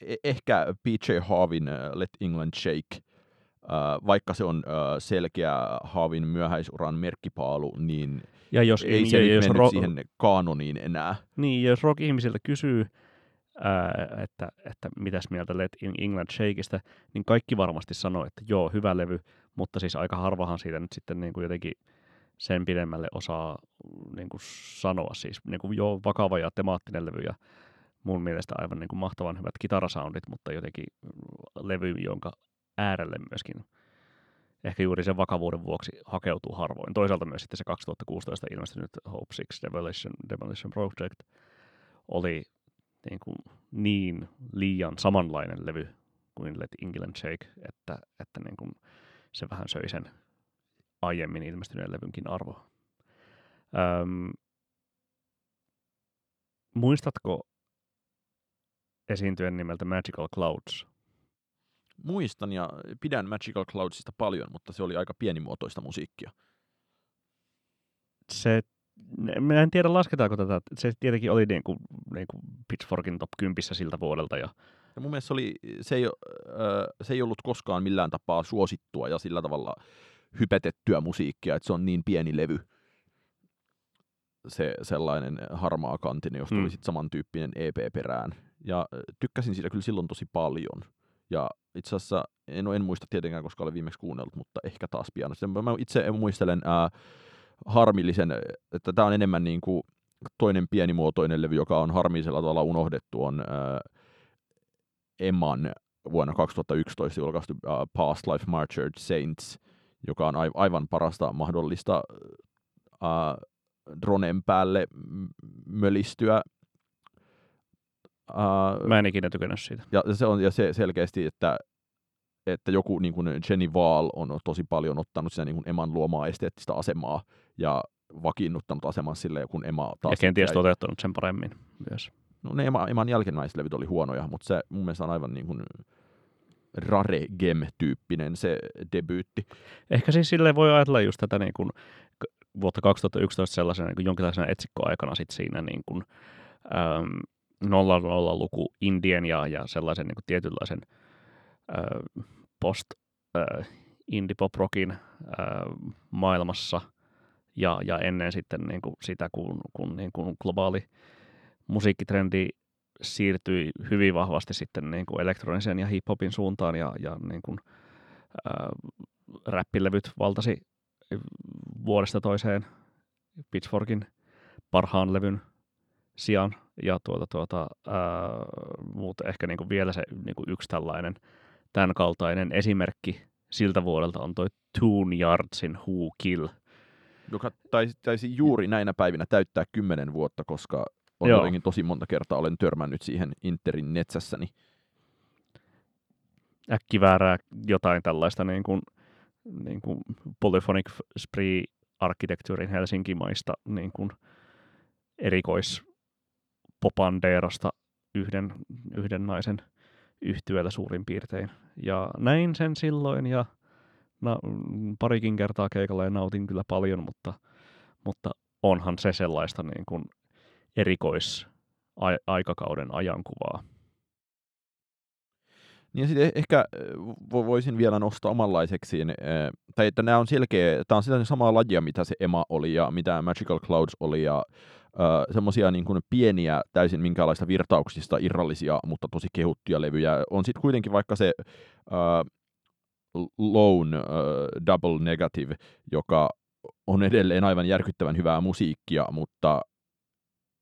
e- ehkä PJ Harvin äh, Let England Shake, äh, vaikka se on äh, selkeä Harvin myöhäisuran merkkipaalu, niin Ja jos, ei se ja, jos, ro- siihen kaanoniin enää. niin, jos rock-ihmisiltä kysyy, että, että mitäs mieltä Let England Shakeista, niin kaikki varmasti sanoo, että joo, hyvä levy, mutta siis aika harvahan siitä nyt sitten niin kuin jotenkin sen pidemmälle osaa niin kuin sanoa. Siis niin kuin joo, vakava ja temaattinen levy ja mun mielestä aivan niin kuin mahtavan hyvät kitarasoundit, mutta jotenkin levy, jonka äärelle myöskin ehkä juuri sen vakavuuden vuoksi hakeutuu harvoin. Toisaalta myös sitten se 2016 ilmestynyt Hope Six Demolition, Demolition Project oli niin, kuin niin liian samanlainen levy kuin Let England Shake, että, että niin kuin se vähän söi sen aiemmin ilmestyneen levynkin arvoa. Öm, muistatko esiintyjen nimeltä Magical Clouds? Muistan ja pidän Magical Cloudsista paljon, mutta se oli aika pienimuotoista musiikkia. Se, mä en tiedä lasketaanko tätä, se tietenkin oli niin kuin, niin kuin Pitchforkin top 10 siltä vuodelta ja Ja mun mielestä se, oli, se, ei, se ei ollut koskaan millään tapaa suosittua ja sillä tavalla hypetettyä musiikkia, että se on niin pieni levy. se sellainen harmaa kantinen, josta Mm. tuli sit samantyyppinen EP perään. Ja tykkäsin siitä kyllä silloin tosi paljon. Ja itse asiassa, en, en muista tietenkään, koska olen viimeksi kuunnellut, mutta ehkä taas pian. Sitten Mä itse muistelen ää, harmillisen, että tämä on enemmän niin kuin toinen pienimuotoinen levy, joka on harmillisella tavalla unohdettu, on ää, Emman vuonna 2011 julkaistu ää, Past Life Martyred Saints, joka on ai- aivan parasta mahdollista ää, dronen päälle m- mölistyä. Ää, Mä en ikinä tykännyt siitä. ja se on ja se selkeästi, että, että joku niin kuin Jenny Wahl on tosi paljon ottanut sitä niin kuin Eman luomaa esteettistä asemaa ja vakiinnuttanut aseman sille, kun Ema taas... ja kenties jäi- toteuttanut sen paremmin myös. No ne Ema, Eman jälkimmäislevyt oli huonoja, mutta se mun mielestä on aivan niin kuin rare gem-tyyppinen se debyytti. Ehkä siis silleen voi ajatella just tätä niin kuin vuotta 2011 sellaisena niin kuin jonkinlaisena etsikkoaikana sit siinä niin kuin, äm, 00-luku Indien ja, ja sellaisen niin kuin tietynlaisen äh, post äh, indie pop rockin äh, maailmassa ja, ja ennen sitten niin kuin sitä, kun, kun niin kuin globaali musiikkitrendi siirtyi hyvin vahvasti sitten niin kuin elektronisen ja hip-hopin suuntaan ja, ja niin kuin, ää, räppilevyt valtasi vuodesta toiseen Pitchforkin parhaan levyn sijaan. Ja tuota, tuota, ää, mutta ehkä niinku vielä se niinku yksi tällainen tämän kaltainen esimerkki siltä vuodelta on toi Toon Yardsin Who Kill. joka taisi, taisi juuri näinä päivinä täyttää kymmenen vuotta, koska on Joo. jotenkin tosi monta kertaa olen törmännyt siihen Interin netsässäni. äkkiväärää jotain tällaista niin kuin, niin kuin Polyphonic Spree arkkitehtuurin Helsinki-maista niin kuin erikoispopandeerosta yhden, yhden naisen yhtyöllä suurin piirtein. Ja näin sen silloin ja na, parikin kertaa keikalla ja nautin kyllä paljon, mutta, mutta onhan se sellaista niin kuin erikoisaikakauden ajankuvaa. Niin sitten ehkä äh, vo- voisin vielä nostaa omanlaiseksi, äh, tai että nämä on selkeä, tämä on sitä samaa lajia, mitä se Emma oli ja mitä Magical Clouds oli ja semmoisia niin kuin pieniä, täysin minkäänlaista virtauksista irrallisia, mutta tosi kehuttuja levyjä. On sitten kuitenkin vaikka se äh, Lone äh, Double Negative, joka on edelleen aivan järkyttävän hyvää musiikkia, mutta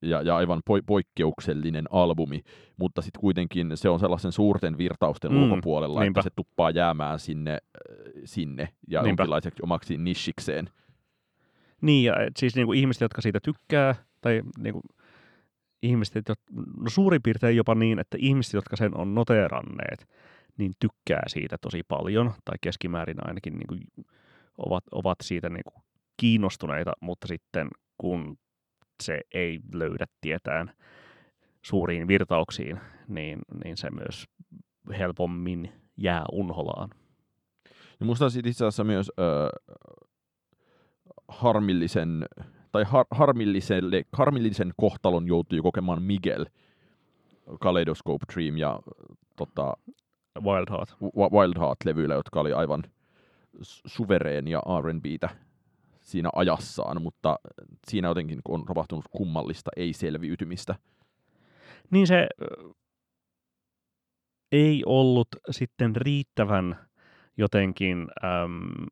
ja, ja aivan poi- poikkeuksellinen albumi, mutta sitten kuitenkin se on sellaisen suurten virtausten Mm, ulkopuolella, niinpä. että se tuppaa jäämään sinne, sinne ja Niinpä. jonkinlaiseksi omaksi nishikseen. Niin, ja et siis niinku ihmiset, jotka siitä tykkää, tai niinku ihmiset, jot, no suurin piirtein jopa niin, että ihmiset, jotka sen on noteeranneet, niin tykkää siitä tosi paljon, tai keskimäärin ainakin niinku ovat, ovat siitä niinku kiinnostuneita, mutta sitten kun se ei löydä tietään suuriin virtauksiin, niin, niin se myös helpommin jää unholaan. Ja musta on itse asiassa myös äh, harmillisen, tai har, harmilliselle, harmillisen kohtalon joutui kokemaan Miguel, Kaleidoscope Dream ja tota, Wild Heart. Wi- Wild Heart-levyillä, jotka oli aivan suvereenia R&Btä siinä ajassaan, mutta siinä jotenkin on tapahtunut kummallista ei-selviytymistä. niin se ei ollut sitten riittävän jotenkin, äm,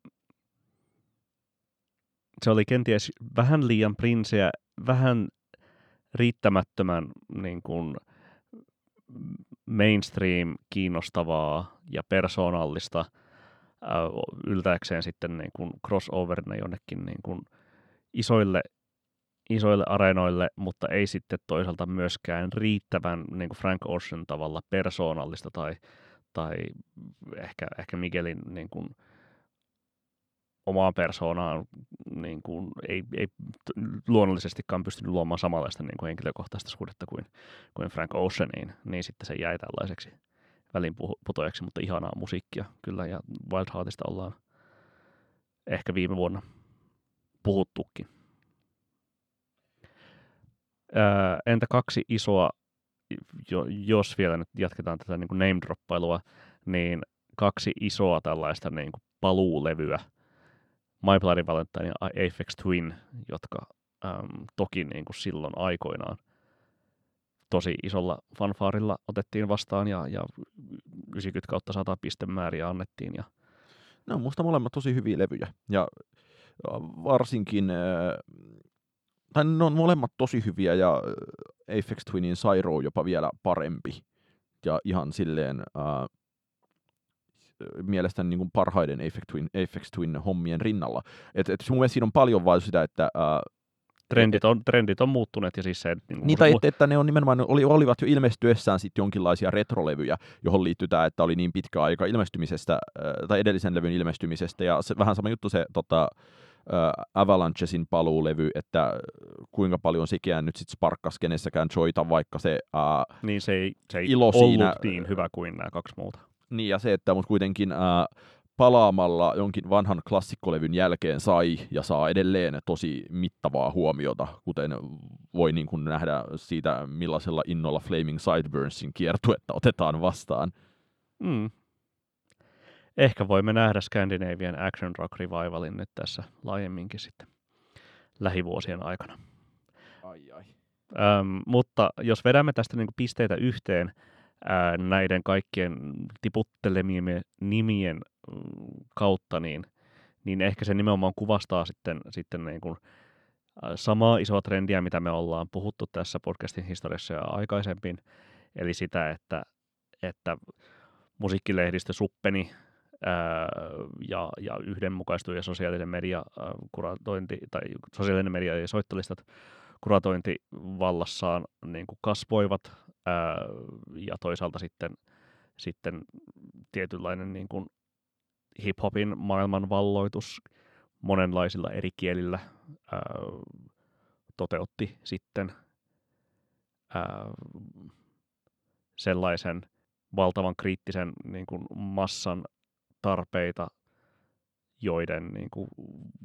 se oli kenties vähän liian prinseä, vähän riittämättömän niin kuin, mainstream kiinnostavaa ja persoonallista äh, yltääkseen sitten niin kuin crossoverina jonnekin niin kuin isoille isoille areenoille, mutta ei sitten toisaalta myöskään riittävän niin kuin Frank Ocean tavalla persoonallista tai, tai ehkä, ehkä Miguelin niin kuin, omaan persoonaan niin kuin, ei, ei luonnollisestikaan pystynyt luomaan samanlaista niin kuin henkilökohtaista suhdetta kuin, kuin Frank Oceaniin, niin sitten se jäi tällaiseksi välinputojaksi, mutta ihanaa musiikkia kyllä, ja Wild Heartista ollaan ehkä viime vuonna puhuttukin. Ää, entä kaksi isoa, jo, jos vielä nyt jatketaan tätä niin name-droppailua, niin kaksi isoa tällaista niin kuin paluulevyä, My Bloody Valentine ja Aphex Twin, jotka äm, toki niin kuin silloin aikoinaan tosi isolla fanfaarilla otettiin vastaan ja, ja 90 kautta 100 pistemääriä annettiin. Ja... Ne on musta molemmat tosi hyviä levyjä. Ja varsinkin, tai ne on molemmat tosi hyviä ja Apex Twinin Syro jopa vielä parempi. Ja ihan silleen äh, mielestäni niin kuin parhaiden Apex Twin, Apex Twin hommien rinnalla. Et, et mun mielestä siinä on paljon vain sitä, että äh, Trendit on, trendit on muuttuneet ja siis se... Niin, tai että, että ne on nimenomaan, oli, olivat jo ilmestyessään sitten jonkinlaisia retrolevyjä, johon liittyy tämä, että oli niin pitkä aika ilmestymisestä, tai edellisen levyn ilmestymisestä, ja se, vähän sama juttu se tota, Avalanchesin paluulevy, että kuinka paljon sekin nyt sitten sparkkas kenessäkään joita, vaikka se, ää, niin se ei, se ei ilo ollut siinä, niin hyvä kuin nämä kaksi muuta. Niin, ja se, että mutta kuitenkin ää, palaamalla jonkin vanhan klassikkolevyn jälkeen sai ja saa edelleen tosi mittavaa huomiota, kuten voi niin kuin nähdä siitä, millaisella innolla Flaming Sideburnsin kiertuetta otetaan vastaan. Mm. Ehkä voimme nähdä Scandinavian Action Rock Revivalin nyt tässä laajemminkin sitten lähivuosien aikana. Ai ai. Öm, mutta jos vedämme tästä niin pisteitä yhteen ää, näiden kaikkien tiputtelemien nimien kautta, niin, niin ehkä se nimenomaan kuvastaa sitten, sitten niin kuin samaa isoa trendiä, mitä me ollaan puhuttu tässä podcastin historiassa ja aikaisemmin, eli sitä, että, että musiikkilehdistö suppeni ää, ja, ja yhdenmukaistui ja sosiaalinen media ää, kuratointi, tai sosiaalinen media ja soittolistat kuratointi vallassaan niin kuin kasvoivat ää, ja toisaalta sitten, sitten tietynlainen niin kuin hip-hopin maailmanvalloitus monenlaisilla eri kielillä ää, toteutti sitten ää, sellaisen valtavan kriittisen niin kuin massan tarpeita, joiden niin kuin,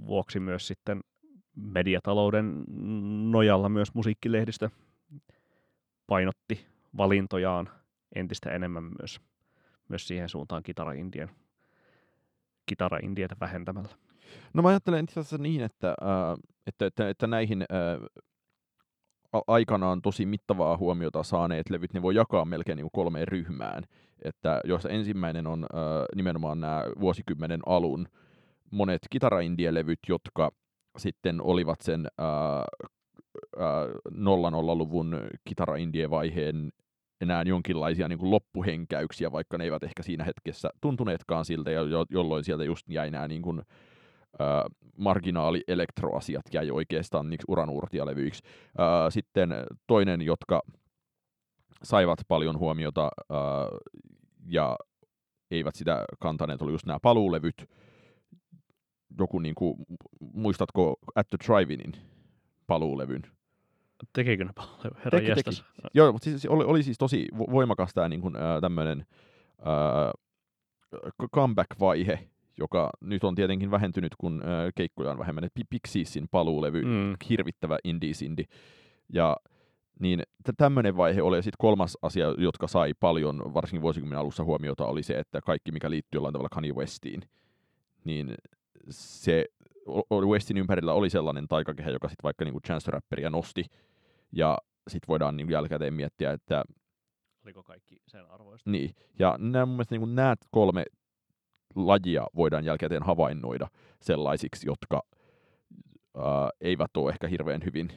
vuoksi myös sitten mediatalouden nojalla myös musiikkilehdistö painotti valintojaan entistä enemmän myös, myös siihen suuntaan kitara-indien kitara-indietä vähentämällä? No mä ajattelen itse asiassa niin, että, äh, että, että, että näihin äh, aikanaan tosi mittavaa huomiota saaneet levyt, ne voi jakaa melkein niin kolmeen ryhmään. Että jos ensimmäinen on äh, nimenomaan nämä vuosikymmenen alun monet kitara-indie-levyt, jotka sitten olivat sen 00-luvun kitara-indie-vaiheen enää jonkinlaisia niin kuin loppuhenkäyksiä, vaikka ne eivät ehkä siinä hetkessä tuntuneetkaan siltä, jo, jolloin sieltä just jäi nämä niin kuin, äh, marginaali-elektroasiat jäi oikeastaan niin uranuurtialevyiksi. Äh, sitten toinen, jotka saivat paljon huomiota äh, ja eivät sitä kantaneet, oli just nämä paluulevyt. Joku, niin kuin, muistatko At the Drive-inin paluulevyn? Tekikö ne paljon? Herra teki, teki. Joo, mutta siis oli, oli siis tosi voimakas tämä niin kuin, äh, tämmöinen äh, comeback-vaihe, joka nyt on tietenkin vähentynyt, kun äh, keikkoja on vähemmän. Pixiesin paluulevy, mm. hirvittävä indie-sindi. Ja niin tämmöinen vaihe oli. Ja sitten kolmas asia, jotka sai paljon, varsinkin vuosikymmenen alussa huomiota, oli se, että kaikki, mikä liittyy jollain tavalla Kanye Westiin, niin se Westin ympärillä oli sellainen taikakehä, joka sitten vaikka niinku Chance Rapperia nosti ja sitten voidaan niin jälkikäteen miettiä, että... Oliko kaikki sen arvoista? Niin, ja nämä, mun mielestä niin nämä kolme lajia voidaan jälkikäteen havainnoida sellaisiksi, jotka ää, eivät ole ehkä hirveän hyvin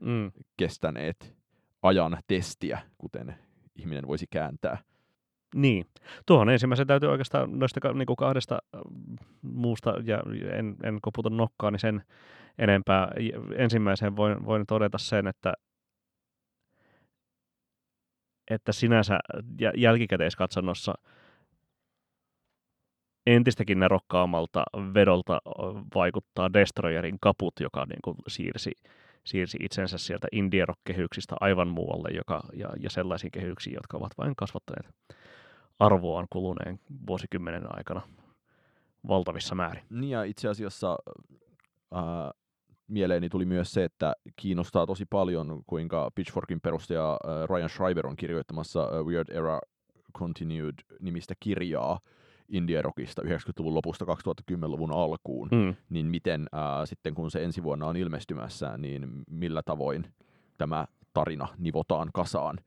mm. kestäneet ajan testiä, kuten ihminen voisi kääntää. Niin. Tuohon ensimmäisen täytyy oikeastaan noista niin kuin kahdesta muusta, ja en, en koputa nokkaa, niin sen enempää. Ensimmäiseen voin, voin todeta sen, että että sinänsä jälkikäteiskatsannossa entistäkin nerokkaammalta vedolta vaikuttaa Destroyerin kaput, joka niin kuin siirsi, siirsi itsensä sieltä indie kehyksistä aivan muualle joka, ja, ja sellaisiin kehyksiin, jotka ovat vain kasvattaneet arvoaan kuluneen vuosikymmenen aikana valtavissa määrin. Niin ja itse asiassa äh, mieleeni tuli myös se, että kiinnostaa tosi paljon, kuinka Pitchforkin perustaja Ryan Schreiber on kirjoittamassa Weird Era Continued nimistä kirjaa indie-rockista 90-luvun lopusta 2010-luvun alkuun, Mm. niin miten ää, sitten kun se ensi vuonna on ilmestymässä, niin millä tavoin tämä tarina nivotaan kasaan.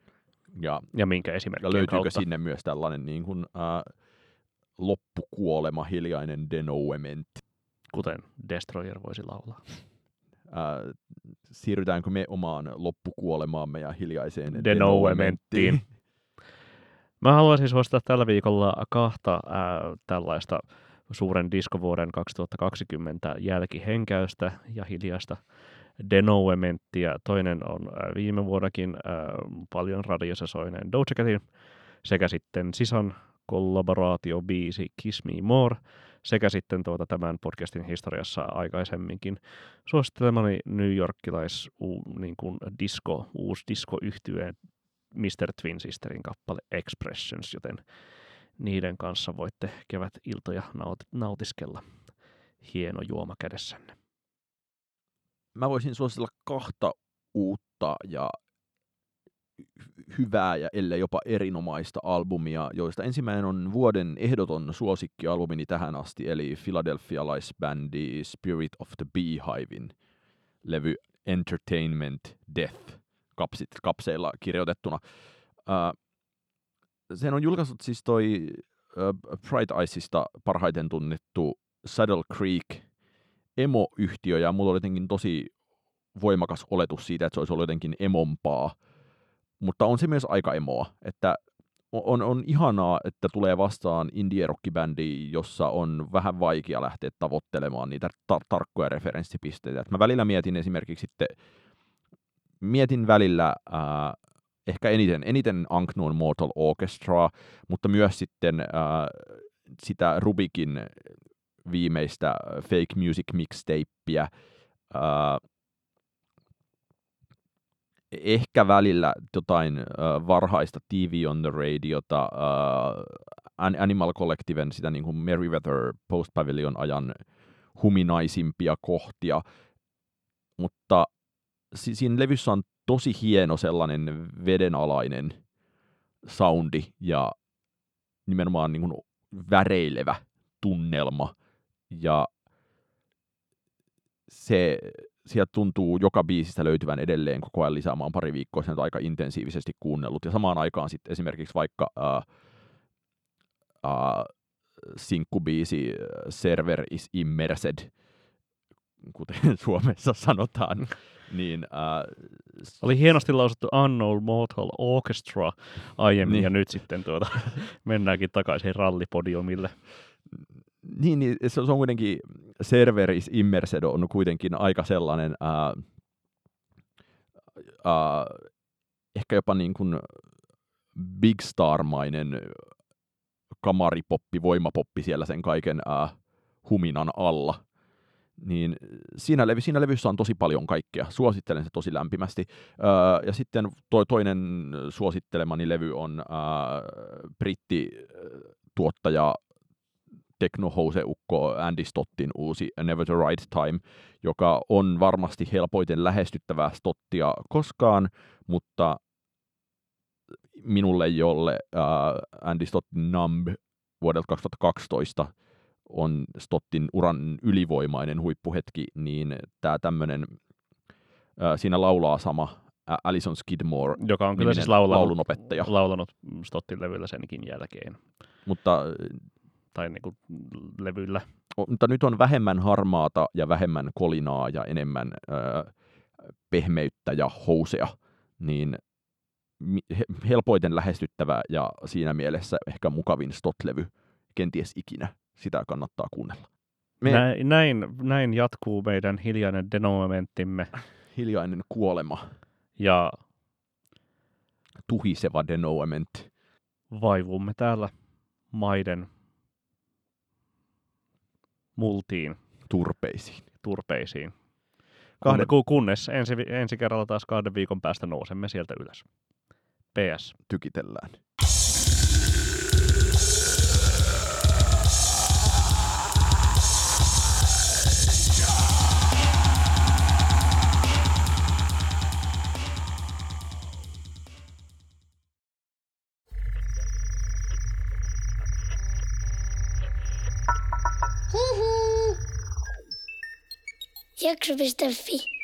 Ja, Ja minkä ja esimerkkien löytyykö kautta. sinne myös tällainen niin kuin, ää, loppukuolema, hiljainen denouement. Kuten Destroyer voisi laulaa. Ää, siirrytäänkö me omaan loppukuolemaamme ja hiljaiseen Denouementtiin. Mä haluaisin suosittaa tällä viikolla kahta ää, tällaista suuren diskovuoden 2020 jälkihenkäystä ja hiljaista denouementtia. Toinen on ää, viime vuonnakin ää, paljon radiossa soineen Doja Catin sekä sitten Sisan kollaboraatiobiisi Kiss Me More sekä sitten tuota tämän podcastin historiassa aikaisemminkin suosittelemani New Yorkilais niin kuin disco, uusi disco-yhtyeen Mr. Twin Sisterin kappale Expressions, joten niiden kanssa voitte kevät iltoja naut- nautiskella hieno juoma kädessänne. Mä voisin suositella kahta uutta ja hy- hyvää ja ellei jopa erinomaista albumia, joista ensimmäinen on vuoden ehdoton suosikkialbumini tähän asti, eli philadelphialaisbändi Spirit of the Beehivein levy Entertainment Death kapsit, kapseilla kirjoitettuna. Ää, sen on julkaissut siis toi ää, Bright Eyesista parhaiten tunnettu Saddle Creek emo-yhtiö, ja mulla oli jotenkin tosi voimakas oletus siitä, että se olisi ollut jotenkin emompaa, mutta on se myös aika emoa, että on, on ihanaa, että tulee vastaan indie rockibändi, jossa on vähän vaikea lähteä tavoittelemaan niitä tar- tarkkoja referenssipisteitä. Et mä välillä mietin esimerkiksi sitten, mietin välillä ää, ehkä eniten, eniten Unknown Mortal Orchestraa, mutta myös sitten ää, sitä Rubikin viimeistä Fake Music mixtapeä, ää, ehkä välillä jotain äh, varhaista TV on the Radiota, äh, Animal Collectiven sitä niin kuin Merriweather Post Pavilion ajan huminaisimpia kohtia, mutta si- siinä levyssä on tosi hieno sellainen vedenalainen soundi ja nimenomaan niin kuin väreilevä tunnelma ja se sieltä tuntuu joka biisistä löytyvän edelleen koko ajan lisää. Mä oon pari viikkoa sen aika intensiivisesti kuunnellut. Ja samaan aikaan sitten esimerkiksi vaikka äh, äh, sinkkubiisi Server is Immersed, kuten Suomessa sanotaan, niin äh, Oli hienosti lausuttu Unknown Mortal Orchestra aiemmin, Niin. ja nyt sitten tuota, mennäänkin takaisin rallipodiumille. Niin, niin se on kuitenkin, Server is Immersed on kuitenkin aika sellainen ää, ää, ehkä jopa niin kuin Big Star-mainen kamaripoppi, voimapoppi siellä sen kaiken ää, huminan alla. Niin siinä, levy, siinä levyssä on tosi paljon kaikkea. Suosittelen se tosi lämpimästi. Ää, ja sitten toi, toinen suosittelemani levy on ää, brittituottaja teknohouseukko Andy Stottin uusi Never the Right Time, joka on varmasti helpoiten lähestyttävää Stottia koskaan, mutta minulle, jolle äh, Andy Stottin Numb vuodelta 2012 on Stottin uran ylivoimainen huippuhetki, niin tämä tämmöinen, äh, siinä laulaa sama Alison Skidmore, Joka on kyllä siis laulanut, laulunopettaja. laulanut Stottin levyllä senkin jälkeen. mutta Tai niin kuin levyllä. O- mutta nyt on vähemmän harmaata ja vähemmän kolinaa ja enemmän ö, pehmeyttä ja housea, niin helpoiten lähestyttävä ja siinä mielessä ehkä mukavin Stot-levy kenties ikinä. Sitä kannattaa kuunnella. Me Näin, näin, näin jatkuu meidän hiljainen denomenttimme hiljainen kuolema, ja tuhiseva denouement. vaivumme täällä maiden multiin, turpeisiin. turpeisiin. Kahden- Kun, kunnes ensi, ensi kerralla taas kahden viikon päästä nousemme sieltä ylös. PS. Tykitellään. Jakso.fi.